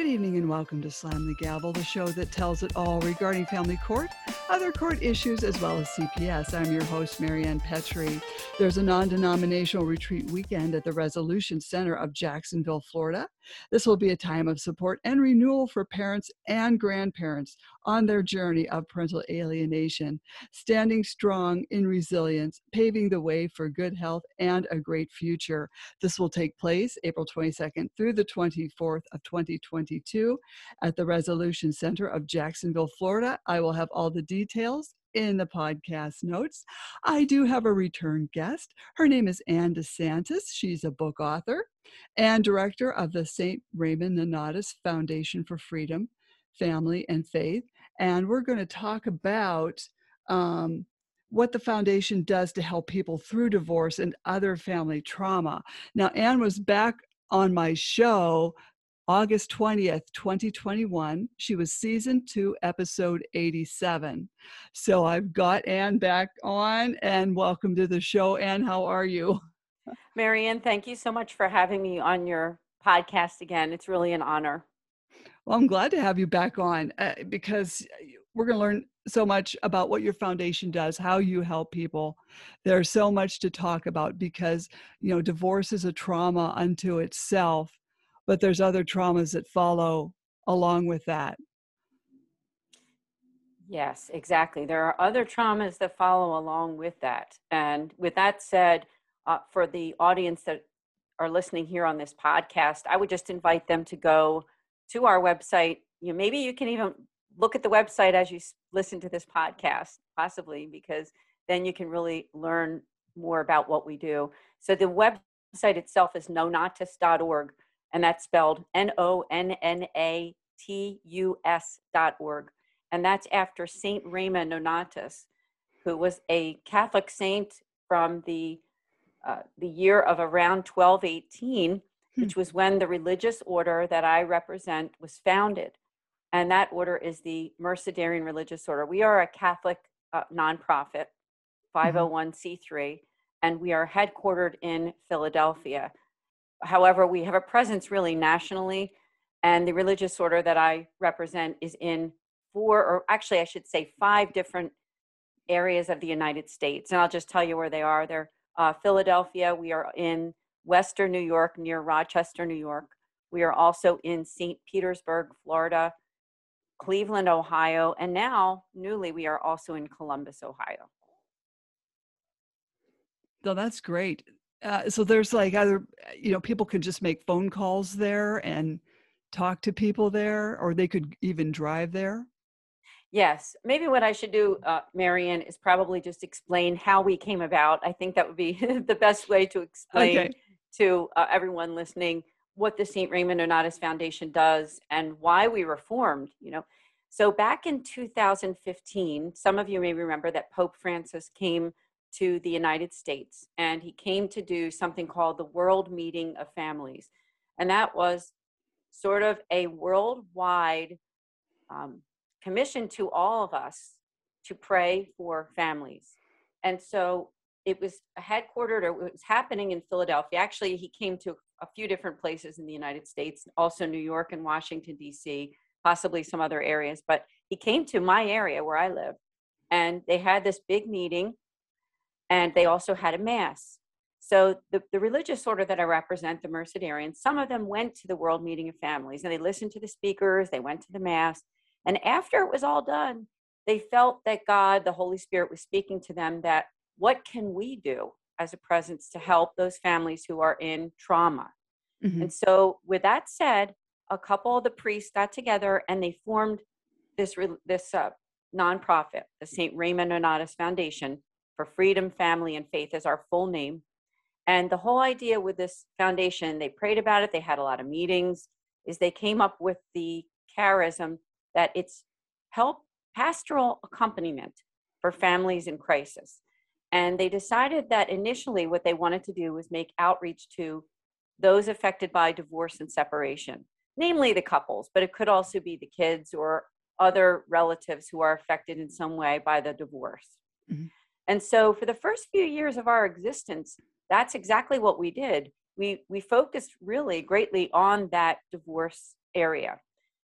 Good evening and welcome to Slam the Gavel, the show that tells it all regarding family court, other court issues, as well as CPS. I'm your host, Marianne Petrie. There's a non denominational retreat weekend at the Resolution Center of Jacksonville, Florida. This will be a time of support and renewal for parents and grandparents on their journey of parental alienation, standing strong in resilience, paving the way for good health and a great future. This will take place April 22nd through the 24th of 2022 at the Resolution Center of Jacksonville, Florida. I will have all the details in the podcast notes. I do have a return guest. Her name is Anne DeSantis. She's a book author and director of the St. Raymond Nonnatus Foundation for Freedom, Family, and Faith. And we're going to talk about um, what the foundation does to help people through divorce and other family trauma. Now, Anne was back on my show August 20th, 2021. She was season two, episode 87. So I've got Ann back on and welcome to the show. Ann, how are you? Marianne, thank you so much for having me on your podcast again. It's really an honor. Well, I'm glad to have you back on uh, because we're going to learn so much about what your foundation does, how you help people. There's so much to talk about because, you know, divorce is a trauma unto itself but there's other traumas that follow along with that. Yes, exactly. There are other traumas that follow along with that. And with that said, uh, for the audience that are listening here on this podcast, I would just invite them to go to our website. You know, maybe you can even look at the website as you listen to this podcast, possibly, because then you can really learn more about what we do. So the website itself is nonnatus.org and that's spelled N O N N A T U S dot org. And that's after Saint Raymond Nonnatus, who was a Catholic saint from the uh, the year of around 1218, hmm. which was when the religious order that I represent was founded. And that order is the Mercedarian Religious Order. We are a Catholic uh, nonprofit, 501c3, mm-hmm. and we are headquartered in Philadelphia. However, we have a presence really nationally, and the religious order that I represent is in four, or actually, I should say, five different areas of the United States. And I'll just tell you where they are. They're uh, Philadelphia, we are in Western New York, near Rochester, New York. We are also in St. Petersburg, Florida, Cleveland, Ohio, and now, newly, we are also in Columbus, Ohio. So that's great. Uh, so there's like either you know people can just make phone calls there and talk to people there or they could even drive there. Yes. Maybe what i should do uh, Marianne is probably just explain how we came about. I think that would be the best way to explain okay. to uh, everyone listening what the st raymond nonnatus foundation does and why we were formed you know? So back in 2015 some of you may remember that pope francis came to the United States, and he came to do something called the World Meeting of Families. And that was sort of a worldwide um, commission to all of us to pray for families. And so it was headquartered or it was happening in Philadelphia. Actually, he came to a few different places in the United States, also New York and Washington, D.C., possibly some other areas. But he came to my area where I live, and they had this big meeting and they also had a mass. So the, the religious order that I represent, the Mercedarians, some of them went to the World Meeting of Families and they listened to the speakers, they went to the mass, and after it was all done, they felt that God, the Holy Spirit, was speaking to them that what can we do as a presence to help those families who are in trauma? Mm-hmm. And so, with that said, a couple of the priests got together and they formed this this uh, nonprofit, the St. Raymond Nonnatus Foundation, for Freedom, Family, and Faith is our full name. And the whole idea with this foundation, they prayed about it, they had a lot of meetings, is they came up with the charism that it's help pastoral accompaniment for families in crisis. And they decided that initially what they wanted to do was make outreach to those affected by divorce and separation, namely the couples, but it could also be the kids or other relatives who are affected in some way by the divorce. Mm-hmm. And so for the first few years of our existence, that's exactly what we did. We we focused really greatly on that divorce area.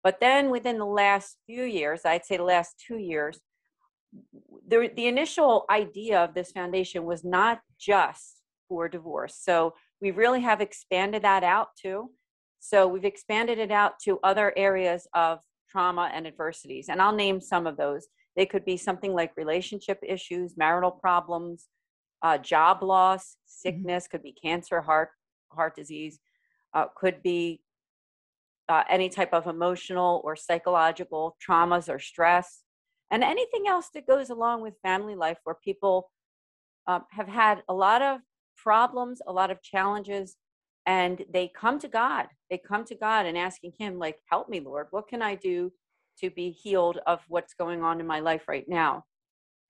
But then within the last few years, I'd say the last two years, the, the initial idea of this foundation was not just for divorce. So we really have expanded that out too. So we've expanded it out to other areas of trauma and adversities. And I'll name some of those. They could be something like relationship issues, marital problems, uh, job loss, mm-hmm. sickness, could be cancer, heart, heart disease, uh, could be uh, any type of emotional or psychological traumas or stress, and anything else that goes along with family life where people um, have had a lot of problems, a lot of challenges, and they come to God. They come to God and asking Him, like, help me, Lord. What can I do to be healed of what's going on in my life right now?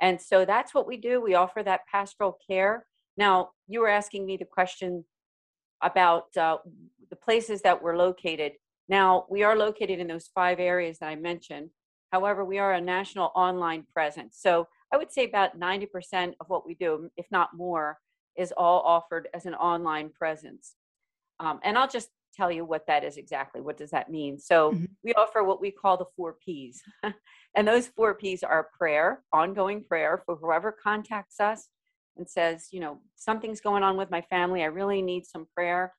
And so that's what we do. We offer that pastoral care. Now, you were asking me the question about uh, the places that we're located. Now, we are located in those five areas that I mentioned. However, we are a national online presence. So I would say about 90% of what we do, if not more, is all offered as an online presence. Um, and I'll just tell you what that is exactly. What does that mean? So mm-hmm. we offer what we call the four P's. and those four P's are prayer, ongoing prayer for whoever contacts us and says, you know, something's going on with my family. I really need some prayer.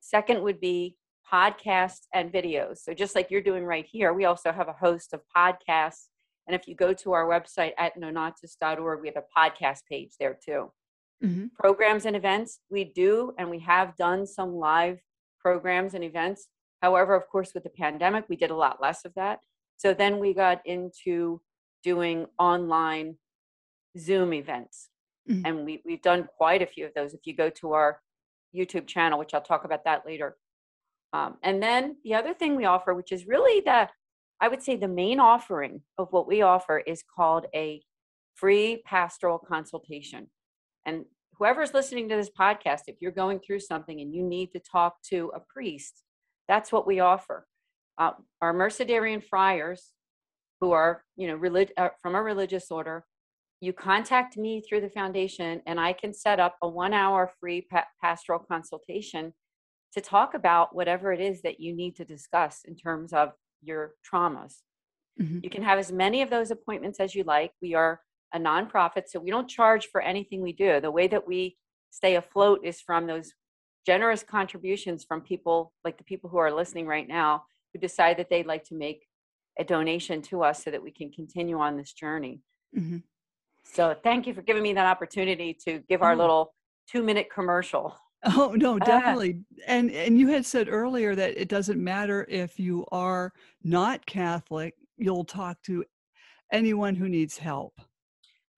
Second would be podcasts and videos. So just like you're doing right here, we also have a host of podcasts. And if you go to our website at nonnatus.org, we have a podcast page there too. Mm-hmm. Programs and events, we do, and we have done some live programs and events. However, of course, with the pandemic, we did a lot less of that. So then we got into doing online Zoom events. Mm-hmm. And we, we've done quite a few of those. If you go to our YouTube channel, which I'll talk about that later. Um, and then the other thing we offer, which is really the, I would say the main offering of what we offer is called a free pastoral consultation. And whoever's listening to this podcast, if you're going through something and you need to talk to a priest, that's what we offer. Uh, our Mercedarian friars, who are, you know, relig- uh, from a religious order, you contact me through the foundation and I can set up a one hour free pa- pastoral consultation to talk about whatever it is that you need to discuss in terms of your traumas. Mm-hmm. You can have as many of those appointments as you like. We are a nonprofit, so we don't charge for anything we do. The way that we stay afloat is from those generous contributions from people like the people who are listening right now who decide that they'd like to make a donation to us so that we can continue on this journey. Mm-hmm. So thank you for giving me that opportunity to give our oh. little two minute commercial. Oh no, ah. definitely. And and you had said earlier that it doesn't matter if you are not Catholic, you'll talk to anyone who needs help.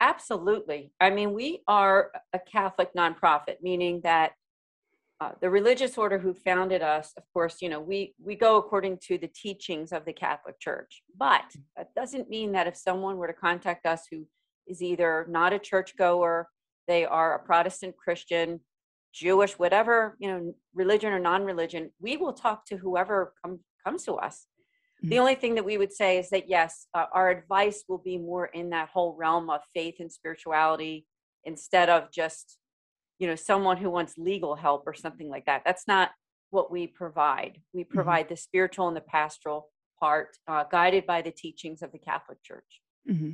Absolutely. I mean, we are a Catholic nonprofit, meaning that uh, the religious order who founded us, of course, you know, we we go according to the teachings of the Catholic Church. But that doesn't mean that if someone were to contact us who is either not a churchgoer, they are a Protestant Christian, Jewish, whatever, you know, religion or non-religion, we will talk to whoever come, comes to us. Mm-hmm. The only thing that we would say is that yes, uh, our advice will be more in that whole realm of faith and spirituality instead of just, you know, someone who wants legal help or something like that. That's not what we provide. We mm-hmm. provide mm-hmm. the spiritual and the pastoral part, uh, guided by the teachings of the Catholic Church. Mm-hmm.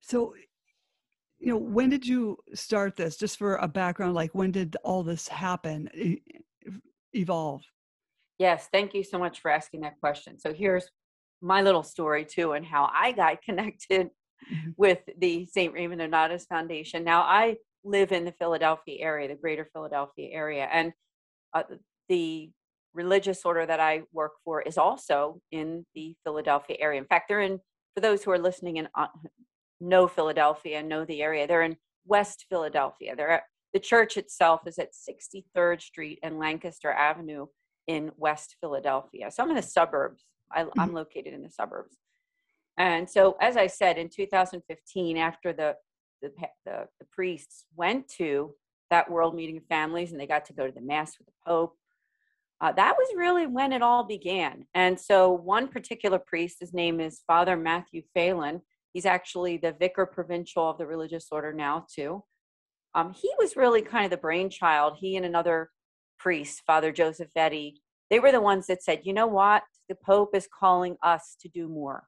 So, you know, when did you start this? Just for a background, like when did all this happen, evolve? Yes, thank you so much for asking that question. So here's my little story too, and how I got connected mm-hmm. with the St. Raymond Nonnatus Foundation. Now I live in the Philadelphia area, the greater Philadelphia area, and uh, the religious order that I work for is also in the Philadelphia area. In fact, they're in, for those who are listening in uh, know Philadelphia and know the area. They're in West Philadelphia. They're at, the church itself is at 63rd Street and Lancaster Avenue in West Philadelphia. So I'm in the suburbs. I, am mm-hmm. located in the suburbs. And so, as I said, in 2015, after the, the, the, the priests went to that World Meeting of Families and they got to go to the Mass with the Pope, uh, that was really when it all began. And so, one particular priest, his name is Father Matthew Phelan, He's actually the vicar provincial of the religious order now, too. Um, he was really kind of the brainchild. He and another priest, Father Joseph Vetti, they were the ones that said, you know what? The Pope is calling us to do more.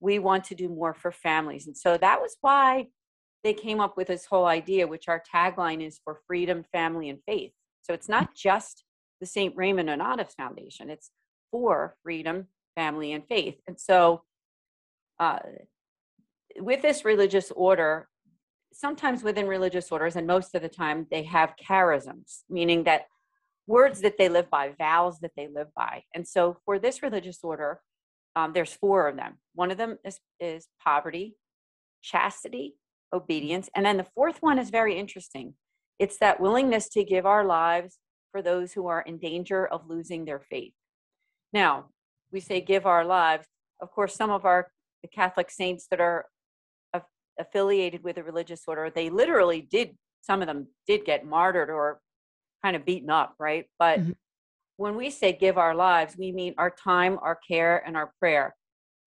We want to do more for families. And so that was why they came up with this whole idea, which our tagline is for freedom, family, and faith. So it's not just the St. Raymond Nonnatus Foundation, it's for freedom, family, and faith. And so uh, with this religious order, sometimes within religious orders, and most of the time, they have charisms, meaning that words that they live by, vows that they live by. And so for this religious order, um, there's four of them. One of them is, is poverty, chastity, obedience. And then the fourth one is very interesting. It's that willingness to give our lives for those who are in danger of losing their faith. Now, we say give our lives. Of course, some of our the Catholic saints that are affiliated with a religious order, they literally did, some of them did get martyred or kind of beaten up, right? But mm-hmm. when we say give our lives, we mean our time, our care, and our prayer.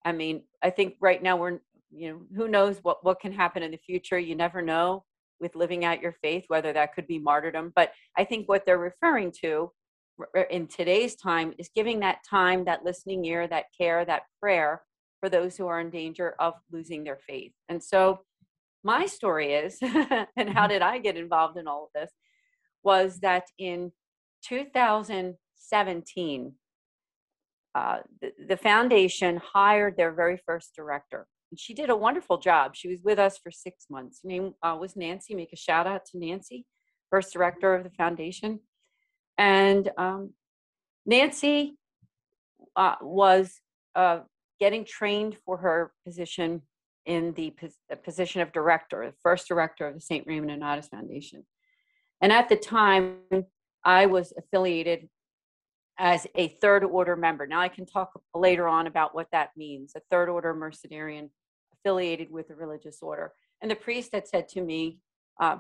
I mean, I think right now we're, you know, who knows what, what can happen in the future? You never know with living out your faith, whether that could be martyrdom. But I think what they're referring to in today's time is giving that time, that listening ear, that care, that prayer for those who are in danger of losing their faith. And so my story is, and how mm-hmm. did I get involved in all of this, was that in 2017, uh, the, the foundation hired their very first director. And she did a wonderful job. She was with us for six months. Her name uh, was Nancy. Make a shout out to Nancy, first director of the foundation. And um, Nancy uh, was uh, getting trained for her position in the position of director, the first director of the St. Raymond Nonnatus Foundation. And at the time, I was affiliated as a third order member. Now, I can talk later on about what that means a third order Mercedarian affiliated with a religious order. And the priest had said to me, uh,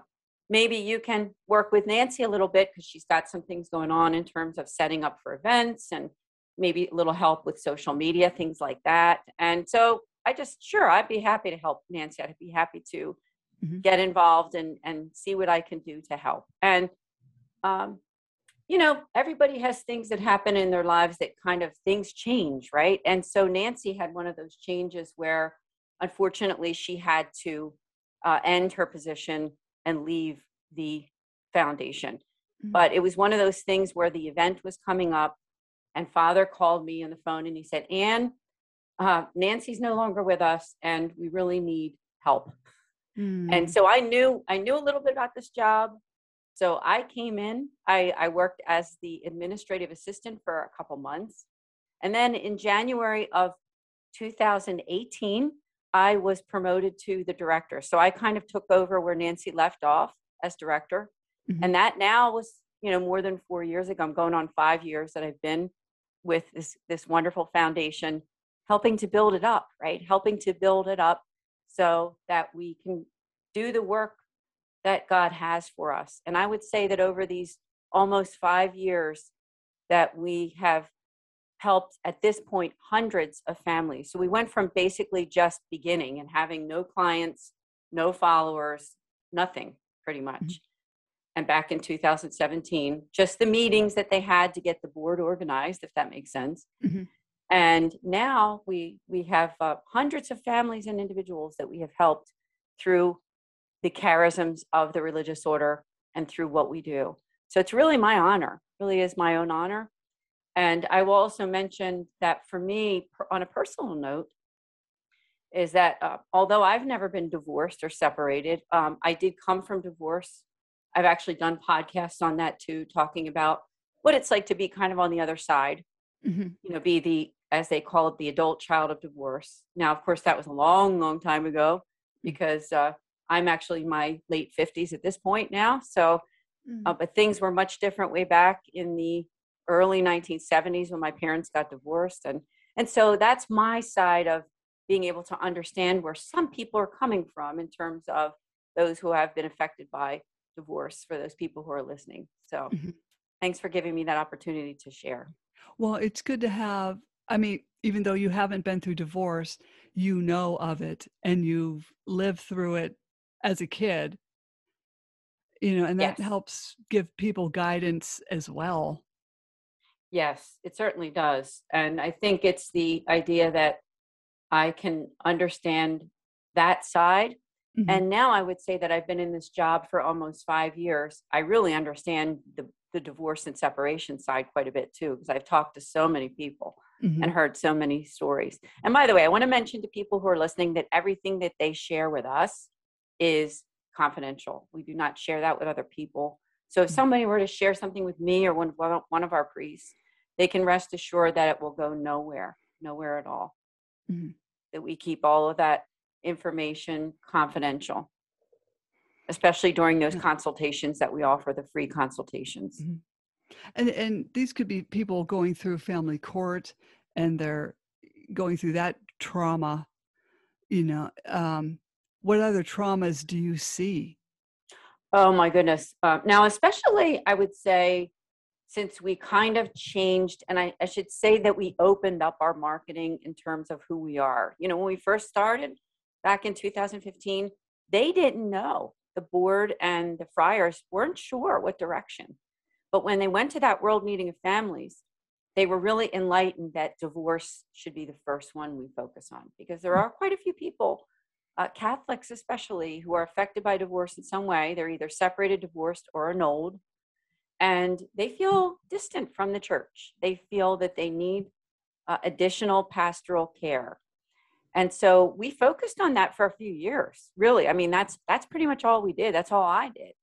maybe you can work with Nancy a little bit because she's got some things going on in terms of setting up for events and maybe a little help with social media, things like that. And so I just, sure, I'd be happy to help Nancy. I'd be happy to mm-hmm. get involved and, and see what I can do to help. And, um, you know, everybody has things that happen in their lives that kind of things change, right? And so Nancy had one of those changes where unfortunately she had to uh, end her position and leave the foundation. Mm-hmm. But it was one of those things where the event was coming up and father called me on the phone and he said, Anne, uh, Nancy's no longer with us and we really need help. Mm. And so I knew, I knew a little bit about this job. So I came in, I, I worked as the administrative assistant for a couple months. And then in January of 2018, I was promoted to the director. So I kind of took over where Nancy left off as director. Mm-hmm. And that now was, you know, more than four years ago. I'm going on five years that I've been with this this wonderful foundation helping to build it up right helping to build it up so that we can do the work that god has for us and i would say that over these almost 5 years that we have helped at this point hundreds of families so we went from basically just beginning and having no clients no followers nothing pretty mm-hmm. much and back in 2017 just the meetings that they had to get the board organized if that makes sense mm-hmm. And now we we have uh, hundreds of families and individuals that we have helped through the charisms of the religious order and through what we do. So it's really my honor really is my own honor. And i will also mention that for me on a personal note is that uh, although i've never been divorced or separated um, i did come from divorce. I've actually done podcasts on that too, talking about what it's like to be kind of on the other side, mm-hmm. you know, be the, as they call it, the adult child of divorce. Now, of course, that was a long, long time ago because uh, I'm actually in my late 50s at this point now. So, uh, but things were much different way back in the early 1970s when my parents got divorced. And, and so that's my side of being able to understand where some people are coming from in terms of those who have been affected by divorce for those people who are listening. So mm-hmm. thanks for giving me that opportunity to share. Well, it's good to have, I mean, even though you haven't been through divorce, you know of it and you've lived through it as a kid, you know, and that yes. helps give people guidance as well. Yes, it certainly does. And I think it's the idea that I can understand that side. Mm-hmm. And now I would say that I've been in this job for almost five years. I really understand the, the divorce and separation side quite a bit too, because I've talked to so many people mm-hmm. and heard so many stories. And by the way, I want to mention to people who are listening that everything that they share with us is confidential. We do not share that with other people. So if mm-hmm. somebody were to share something with me or one, one of our priests, they can rest assured that it will go nowhere, nowhere at all. Mm-hmm. That we keep all of that information confidential, especially during those consultations that we offer, the free consultations. Mm-hmm. And and these could be people going through family court and they're going through that trauma. You know, um, what other traumas do you see? Oh my goodness. Uh, now, especially, I would say, since we kind of changed, and I, I, should say that we opened up our marketing in terms of who we are. You know, when we first started back in 2015, they didn't know. The board and the friars weren't sure what direction. But when they went to that World Meeting of Families, they were really enlightened that divorce should be the first one we focus on because there are quite a few people uh, Catholics especially, who are affected by divorce in some way. They're either separated, divorced, or annulled, and they feel distant from the church. They feel that they need uh, additional pastoral care. And so we focused on that for a few years. Really, I mean, that's that's pretty much all we did. That's all I did.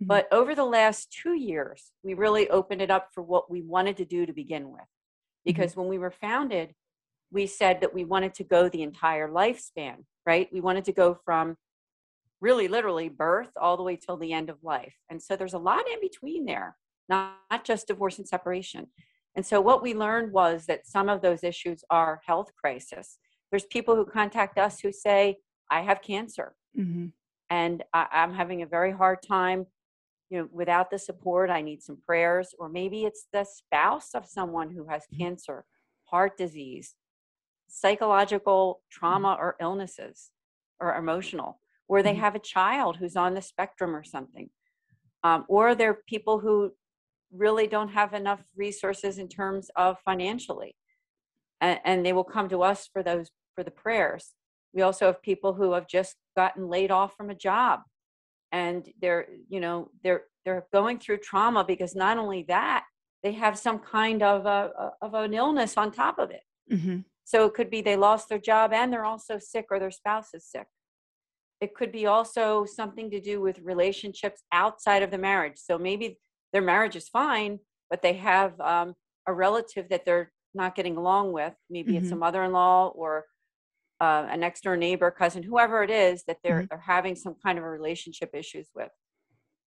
Mm-hmm. But over the last two years, we really opened it up for what we wanted to do to begin with. Mm-hmm. Because mm-hmm. when we were founded, we said that we wanted to go the entire lifespan right? We wanted to go from really literally birth all the way till the end of life. And so there's a lot in between there, not, not just divorce and separation. And so what we learned was that some of those issues are health crisis. There's people who contact us who say, I have cancer mm-hmm. and I, I'm having a very hard time you know without the support i need some prayers or maybe it's the spouse of someone who has mm-hmm. cancer heart disease psychological trauma or illnesses or emotional, or they mm-hmm. have a child who's on the spectrum or something. Um, or they're people who really don't have enough resources in terms of financially. And, and they will come to us for those for the prayers. We also have people who have just gotten laid off from a job and they're you know they're they're going through trauma because not only that they have some kind of a, of an illness on top of it mm-hmm. So it could be they lost their job and they're also sick or their spouse is sick. It could be also something to do with relationships outside of the marriage. So maybe their marriage is fine, but they have um, a relative that they're not getting along with. Maybe mm-hmm. it's a mm-hmm. mother in law or uh, a next door neighbor, cousin, whoever it is that they're, mm-hmm. they're having some kind of a relationship issues with.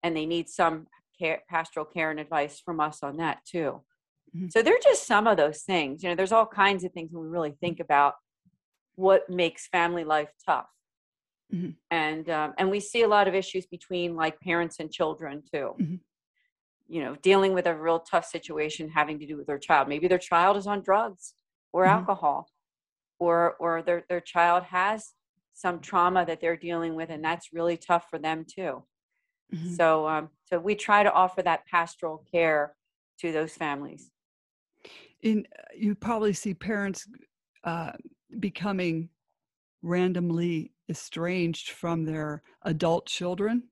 And they need some care, pastoral care and advice from us on that too. Mm-hmm. So they're just some of those things. You know, there's all kinds of things when we really think about what makes family life tough. Mm-hmm. And um, and we see a lot of issues between like parents and children too. You know, dealing with a real tough situation having to do with their child. Maybe their child is on drugs or mm-hmm. alcohol, or or their their child has some trauma that they're dealing with, and that's really tough for them too. Mm-hmm. So um, so we try to offer that pastoral care to those families in uh, you probably see parents uh, becoming randomly estranged from their adult children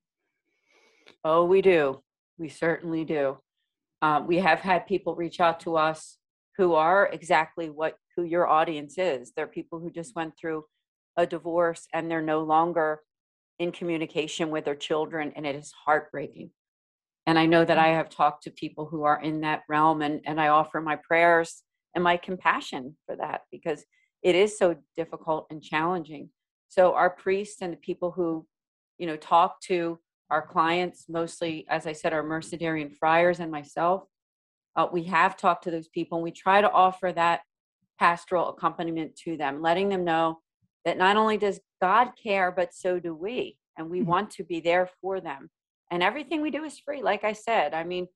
oh we do we certainly do. Um, we have had people reach out to us who are exactly what who your audience is. They're people who just went through a divorce and they're no longer in communication with their children and it is heartbreaking. And I know that I have talked to people who are in that realm, and, and I offer my prayers and my compassion for that because it is so difficult and challenging. So, our priests and the people who, you know, talk to our clients, mostly, as I said, our Mercedarian friars and myself, uh, we have talked to those people and we try to offer that pastoral accompaniment to them, letting them know that not only does God care, but so do we. And we mm-hmm. want to be there for them and everything we do is free like i said i mean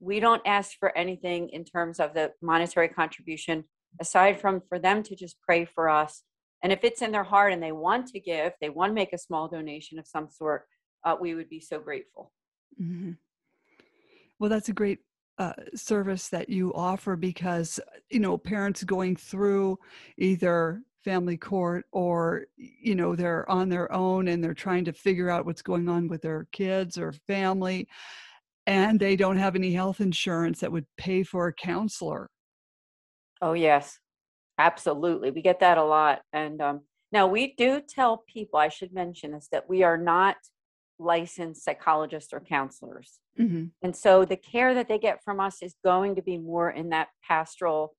we don't ask for anything in terms of the monetary contribution aside from for them to just pray for us and if it's in their heart and they want to give they want to make a small donation of some sort uh, we would be so grateful. Mm-hmm. well that's a great uh, service that you offer because you know parents going through either family court or you know they're on their own and they're trying to figure out what's going on with their kids or family and they don't have any health insurance that would pay for a counselor. Oh yes. Absolutely. We get that a lot and um, now we do tell people i should mention this that we are not licensed psychologists or counselors mm-hmm. and so the care that they get from us is going to be more in that pastoral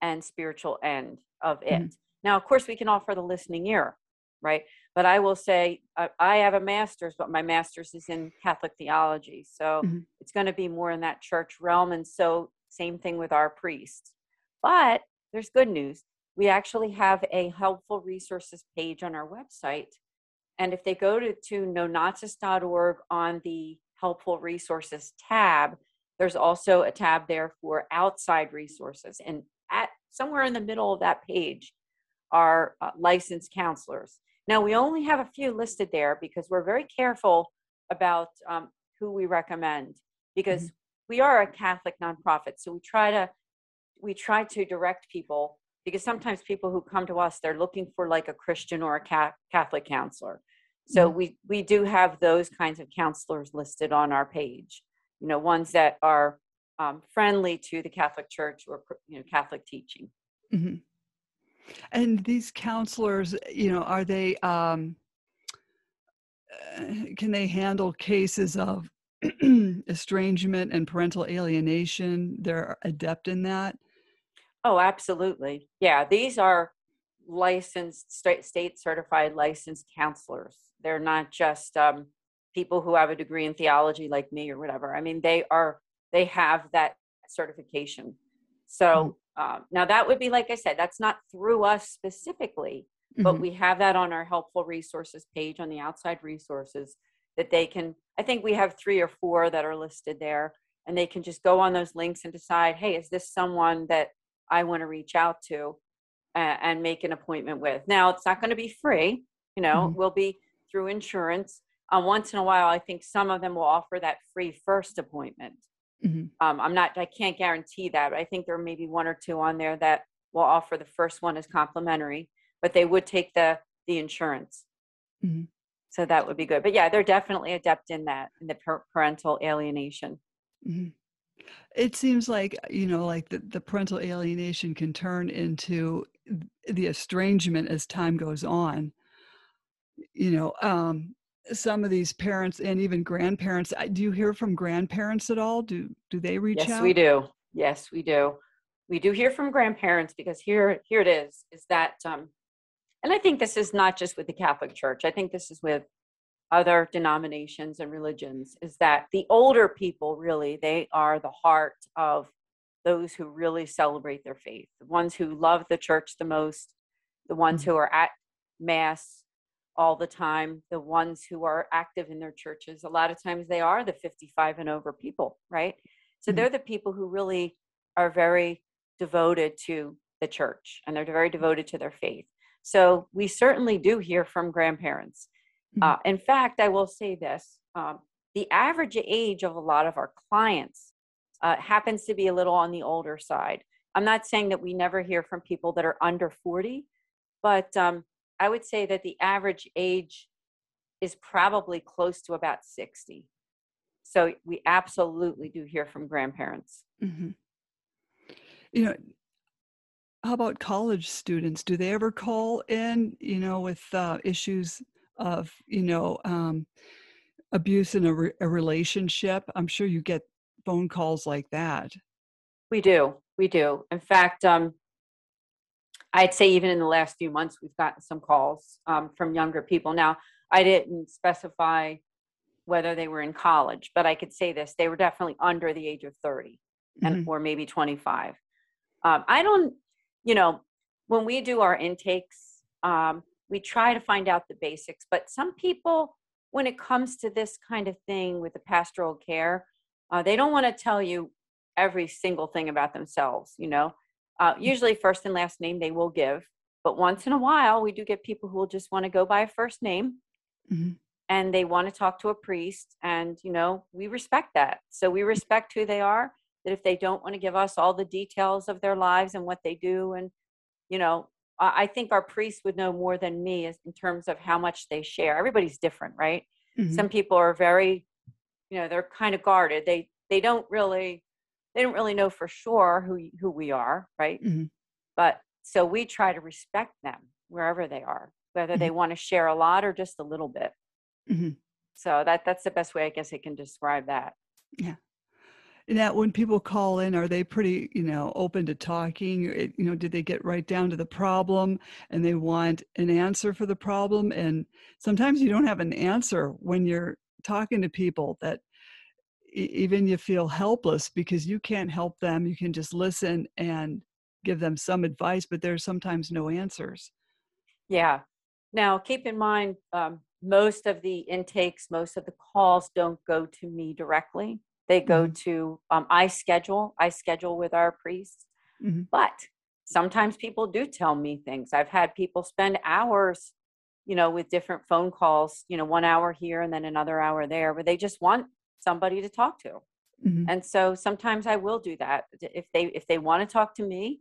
and spiritual end of it mm-hmm. Now, of course, we can offer the listening ear, right? But I will say uh, I have a master's, but my master's is in Catholic theology. So mm-hmm. it's going to be more in that church realm. And so, same thing with our priests. But there's good news. We actually have a helpful resources page on our website. And if they go to, to nonnatus.org on the helpful resources tab, there's also a tab there for outside resources. And at somewhere in the middle of that page, are uh, licensed counselors. Now, we only have a few listed there because we're very careful about um, who we recommend because mm-hmm. we are a Catholic nonprofit. So we try to we try to direct people because sometimes people who come to us they're looking for like a Christian or a Catholic counselor. So mm-hmm. we we do have those kinds of counselors listed on our page. You know, ones that are um, friendly to the Catholic Church or you know Catholic teaching. Mm-hmm. And these counselors, you know, are they, um, uh, can they handle cases of estrangement and parental alienation? They're adept in that? Oh, absolutely. Yeah, these are licensed, state certified licensed counselors. They're not just um, people who have a degree in theology like me or whatever. I mean, they are, they have that certification. So um, now, that would be, like I said, that's not through us specifically, but mm-hmm. we have that on our helpful resources page on the outside resources that they can. I think we have three or four that are listed there, and they can just go on those links and decide, hey, is this someone that I want to reach out to and, and make an appointment with? Now, it's not going to be free, you know, mm-hmm. will be through insurance. Um, once in a while, I think some of them will offer that free first appointment. Mm-hmm. Um, I'm not, I can't guarantee that, but I think there may be one or two on there that will offer the first one as complimentary, but they would take the the insurance. Mm-hmm. So that would be good. But yeah, they're definitely adept in that in the parental alienation. Mm-hmm. It seems like you know, like the, the parental alienation can turn into the estrangement as time goes on. You know, um, some of these parents and even grandparents do you hear from grandparents at all? Do do they reach yes, out? yes we do. Yes we do. We do hear from grandparents because here here it is is that um and i think this is not just with the catholic church. I think this is with other denominations and religions is that the older people really they are the heart of those who really celebrate their faith the ones who love the church the most the ones mm-hmm. who are at mass all the time the ones who are active in their churches a lot of times they are the 55 and over people right so mm-hmm. they're the people who really are very devoted to the church and they're very devoted to their faith so we certainly do hear from grandparents mm-hmm. uh, in fact i will say this um, the average age of a lot of our clients uh, happens to be a little on the older side i'm not saying that we never hear from people that are under 40 but um, I would say that the average age is probably close to about 60. So we absolutely do hear from grandparents. Mm-hmm. You know, how about college students? Do they ever call in, you know, with uh, issues of, you know, um, abuse in a, re- a relationship? I'm sure you get phone calls like that. We do. We do. In fact, um, I'd say even in the last few months, we've gotten some calls um, from younger people. Now, I didn't specify whether they were in college, but I could say this: they were definitely under the age of 30, mm-hmm. and or maybe 25. Um, I don't, you know, when we do our intakes, um, we try to find out the basics. But some people, when it comes to this kind of thing with the pastoral care, uh, they don't want to tell you every single thing about themselves. You know, uh, usually, first and last name they will give, but once in a while, we do get people who will just want to go by a first name. Mm-hmm. And they want to talk to a priest, and you know we respect that. So we respect who they are, that if they don't want to give us all the details of their lives and what they do and you know i think our priests would know more than me in terms of how much they share everybody's different right mm-hmm. some people are very you know they're kind of guarded they they don't really they don't really know for sure who who we are right mm-hmm. but so we try to respect them wherever they are whether mm-hmm. they want to share a lot or just a little bit mm-hmm. so that that's the best way i guess i can describe that yeah now when people call in are they pretty you know open to talking? You know did they get right down to the problem and they want an answer for the problem? And sometimes you don't have an answer when you're talking to people that even you feel helpless because you can't help them. You can just listen and give them some advice but there's sometimes no answers. Yeah. Now keep in mind um, most of the intakes most of the calls don't go to me directly they go mm-hmm. to um, i schedule i schedule with our priests mm-hmm. but sometimes people do tell me things i've had people spend hours you know with different phone calls you know one hour here and then another hour there where they just want somebody to talk to mm-hmm. and so sometimes i will do that if they if they want to talk to me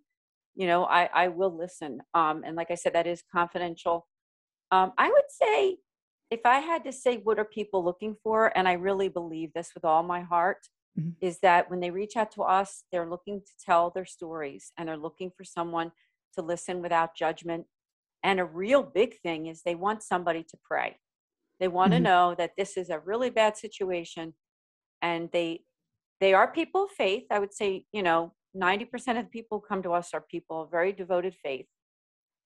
you know i i will listen um and like i said that is confidential um i would say if i had to say what are people looking for? and i really believe this with all my heart mm-hmm. is that when they reach out to us they're looking to tell their stories and they're looking for someone to listen without judgment. And a real big thing is they want somebody to pray. They want to mm-hmm. know that this is a really bad situation and they they are people of faith. I would say you know 90% of the people who come to us are people of very devoted faith.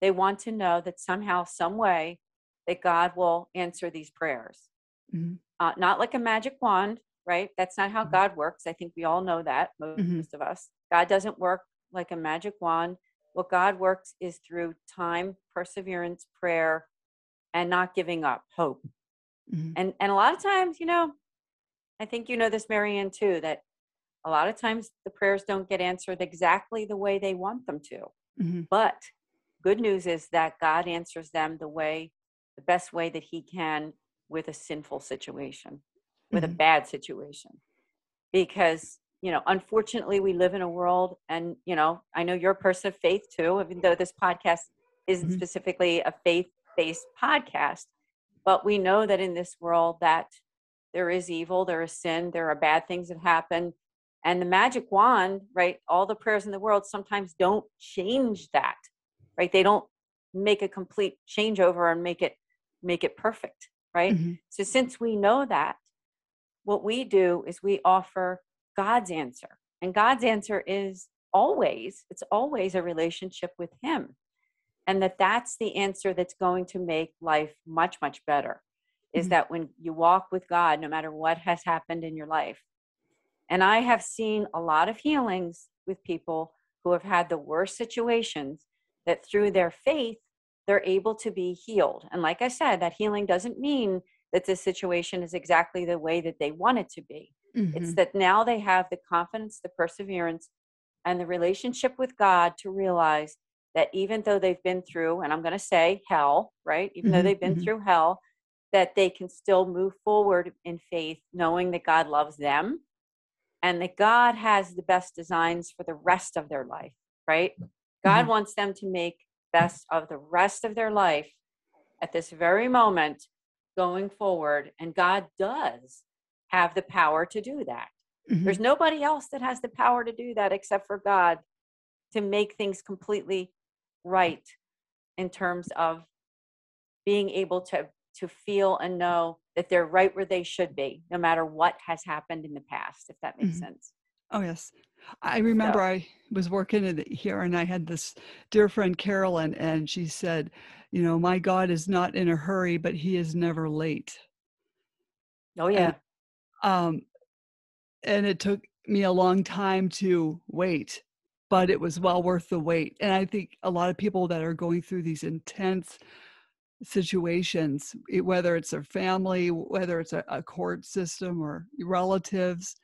They want to know that somehow some way that god will answer these prayers mm-hmm. uh, not like a magic wand right that's not how mm-hmm. god works i think we all know that most mm-hmm. of us god doesn't work like a magic wand what god works is through time perseverance prayer and not giving up hope mm-hmm. and and a lot of times you know I think you know this, Marianne, too, that a lot of times the prayers don't get answered exactly the way they want them to. Mm-hmm. But good news is that God answers them the way, the best way that He can with a sinful situation, with mm-hmm. a bad situation. Because, you know, unfortunately, we live in a world, and, you know, I know you're a person of faith too, even though this podcast isn't mm-hmm. specifically a faith based podcast. But we know that in this world that there is evil, there is sin, there are bad things that happen. And the magic wand, right? All the prayers in the world sometimes don't change that, right? They don't make a complete changeover and make it make it perfect, right? Mm-hmm. So since we know that, what we do is we offer God's answer. And God's answer is always, it's always a relationship with him. And that that's the answer that's going to make life much much better is mm-hmm. that when you walk with God, no matter what has happened in your life, and I have seen a lot of healings with people who have had the worst situations that through their faith, they're able to be healed. And like I said, that healing doesn't mean that the situation is exactly the way that they want it to be. Mm-hmm. It's that now they have the confidence, the perseverance, and the relationship with God to realize that even though they've been through, and I'm going to say hell, right? Even mm-hmm. though they've been mm-hmm. through hell, that they can still move forward in faith, knowing that God loves them and that God has the best designs for the rest of their life, right? God mm-hmm. wants them to make best of the rest of their life at this very moment going forward. And God does have the power to do that. Mm-hmm. There's nobody else that has the power to do that except for God to make things completely right in terms of being able to to feel and know that they're right where they should be, no matter what has happened in the past, if that makes mm-hmm. sense. Oh, yes. I remember so. I was working here and I had this dear friend, Carolyn, and she said, You know, my God is not in a hurry, but he is never late. Oh, yeah. And, um, and it took me a long time to wait, but it was well worth the wait. And I think a lot of people that are going through these intense situations, whether it's a family, whether it's a, a court system or relatives,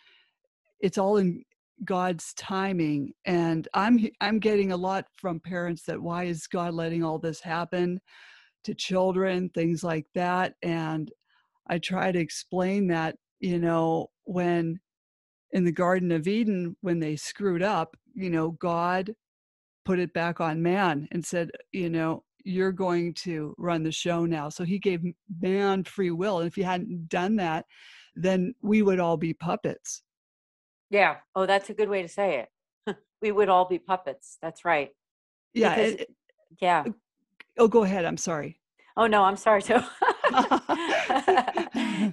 it's all in God's timing. And I'm I'm getting a lot from parents that why is God letting all this happen to children, things like that. And I try to explain that, you know, when in the Garden of Eden, when they screwed up, you know, God put it back on man and said, you know, you're going to run the show now. So he gave man free will. And if he hadn't done that, then we would all be puppets. Yeah. Oh, that's a good way to say it. we would all be puppets. That's right. Yeah. Because, it, yeah. Oh, go ahead. I'm sorry. Oh no, I'm sorry too.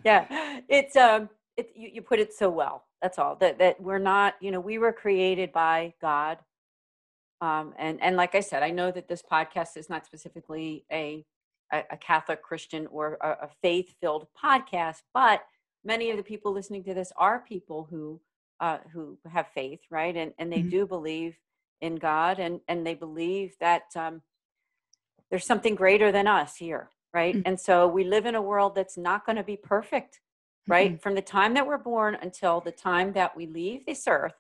yeah. It's um it you, you put it so well. That's all. That that we're not, you know, we were created by God um, and and like I said, I know that this podcast is not specifically a a, a Catholic Christian or a, a faith filled podcast, but many of the people listening to this are people who uh, who have faith, right? And and they mm-hmm. do believe in God, and and they believe that um, there's something greater than us here, right? Mm-hmm. And so we live in a world that's not going to be perfect, right? Mm-hmm. From the time that we're born until the time that we leave this earth,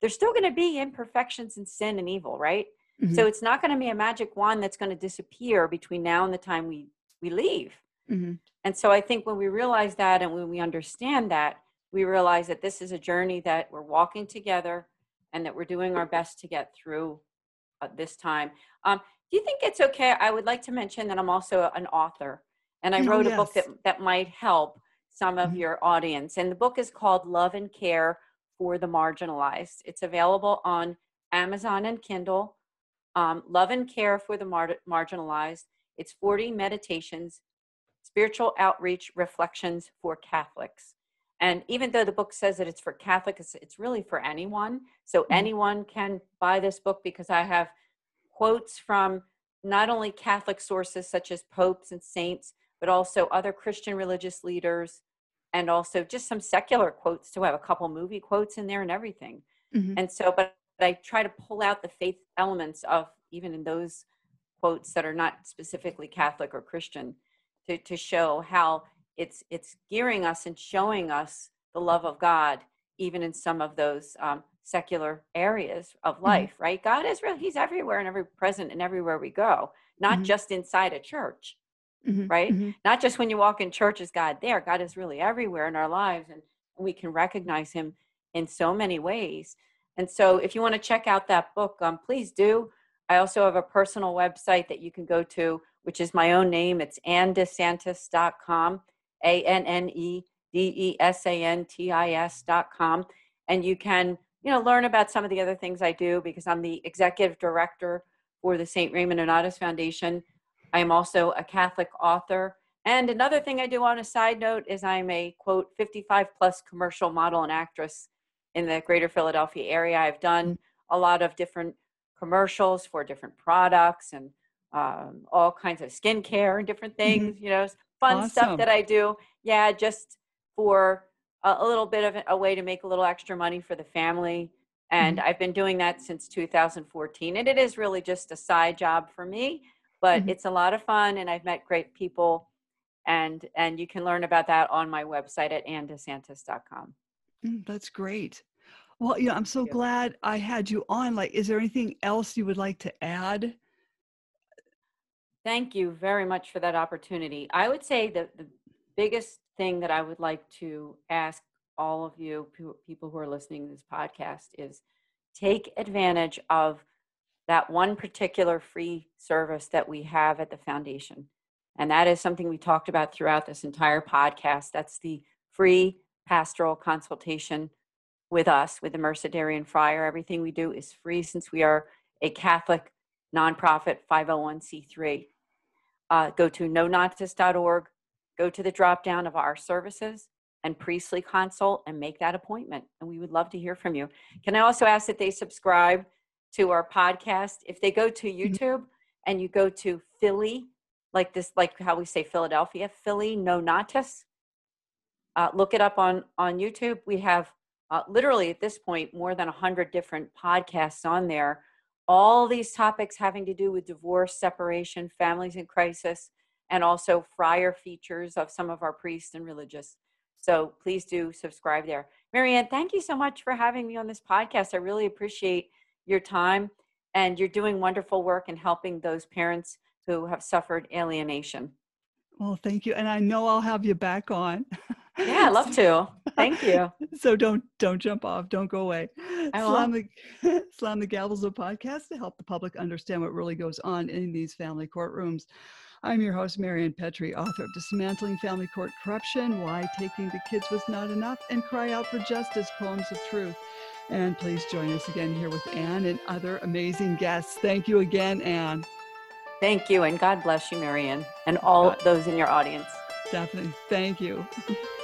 there's still going to be imperfections and sin and evil, right? Mm-hmm. So it's not going to be a magic wand that's going to disappear between now and the time we we leave. Mm-hmm. And so I think when we realize that and when we understand that, we realize that this is a journey that we're walking together and that we're doing our best to get through uh, this time. Um, do you think it's okay? I would like to mention that I'm also an author and I oh, wrote oh, yes. a book that, that might help some of mm-hmm. your audience. And the book is called Love and Care for the marginalized. It's available on Amazon and Kindle. Um, Love and Care for the Mar- Marginalized. It's 40 meditations, spiritual outreach reflections for Catholics. And even though the book says that it's for Catholics, it's really for anyone. So mm-hmm. anyone can buy this book because I have quotes from not only Catholic sources such as popes and saints, but also other Christian religious leaders, and also just some secular quotes too. I have a couple movie quotes in there and everything. Mm-hmm. And so, but I try to pull out the faith elements of even in those quotes that are not specifically Catholic or Christian to, to show how it's it's gearing us and showing us the love of God even in some of those um, secular areas of mm-hmm. life, mm-hmm. right? God is real; He's everywhere and every present and everywhere we go, not mm-hmm. just inside a church mm-hmm, right? Mm-hmm. Not just when you walk in church is God there. God is really everywhere in our lives, and we can recognize Him in so many ways. And so, if you want to check out that book, um, please do. I also have a personal website that you can go to, which is my own name. It's annedesantis.com, A N N E D E S A N T I com. And you can, you know, learn about some of the other things I do because I'm the executive director for the St. Raymond Nonnatus Foundation, I am also a Catholic author. And another thing I do on a side note is I'm a quote 55 plus commercial model and actress in the greater Philadelphia area. I've done mm. a lot of different commercials for different products and um, all kinds of skincare and different mm-hmm. things, mm-hmm. you know, fun awesome. stuff that I do. Yeah, just for a, a, little bit of a way to make a little extra money for the family. And mm-hmm. I've been doing that since 2014. And it is really just a side job for me but mm-hmm. it's a lot of fun and I've met great people and and you can learn about that on my website at annedesantis.com. Mm, that's great. Well, you know, I'm so glad I had you on. Like, is there anything else you would like to add? Thank you very much for that opportunity. I would say that the biggest thing that I would like to ask all of you people who are listening to this podcast is take advantage of that one particular free service that we have at the foundation. And that is something we talked about throughout this entire podcast. That's the free pastoral consultation with us, with the Mercedarian Friar. Everything we do is free since we are a Catholic nonprofit 501c3. Uh, go to nonnatus.org, go to the drop down of our services and priestly consult and make that appointment. And we would love to hear from you. Can I also ask that they subscribe to our podcast, if they go to mm-hmm. YouTube and you go to Philly, like this, like how we say Philadelphia, Philly Nonnatus, uh, look it up on on YouTube. We have uh, literally at this point more than a hundred different podcasts on there. All these topics having to do with divorce, separation, families in crisis, and also friar features of some of our priests and religious. So please do subscribe there. Marianne, thank you so much for having me on this podcast. I really appreciate your time and you're doing wonderful work in helping those parents who have suffered alienation. Well, thank you. And I know I'll have you back on. Yeah, I'd love to. Thank you. so don't don't jump off. Don't go away. I Slam the, Slam the Gavels a podcast to help the public understand what really goes on in these family courtrooms. I'm your host, Marianne Petrie, author of Dismantling Family Court Corruption, Why Taking the Kids Was Not Enough, and Cry Out for Justice, Poems of Truth. And please join us again here with Anne and other amazing guests. Thank you again, Anne. Thank you, and God bless you, Marianne, and all God. those in your audience. Definitely. Thank you.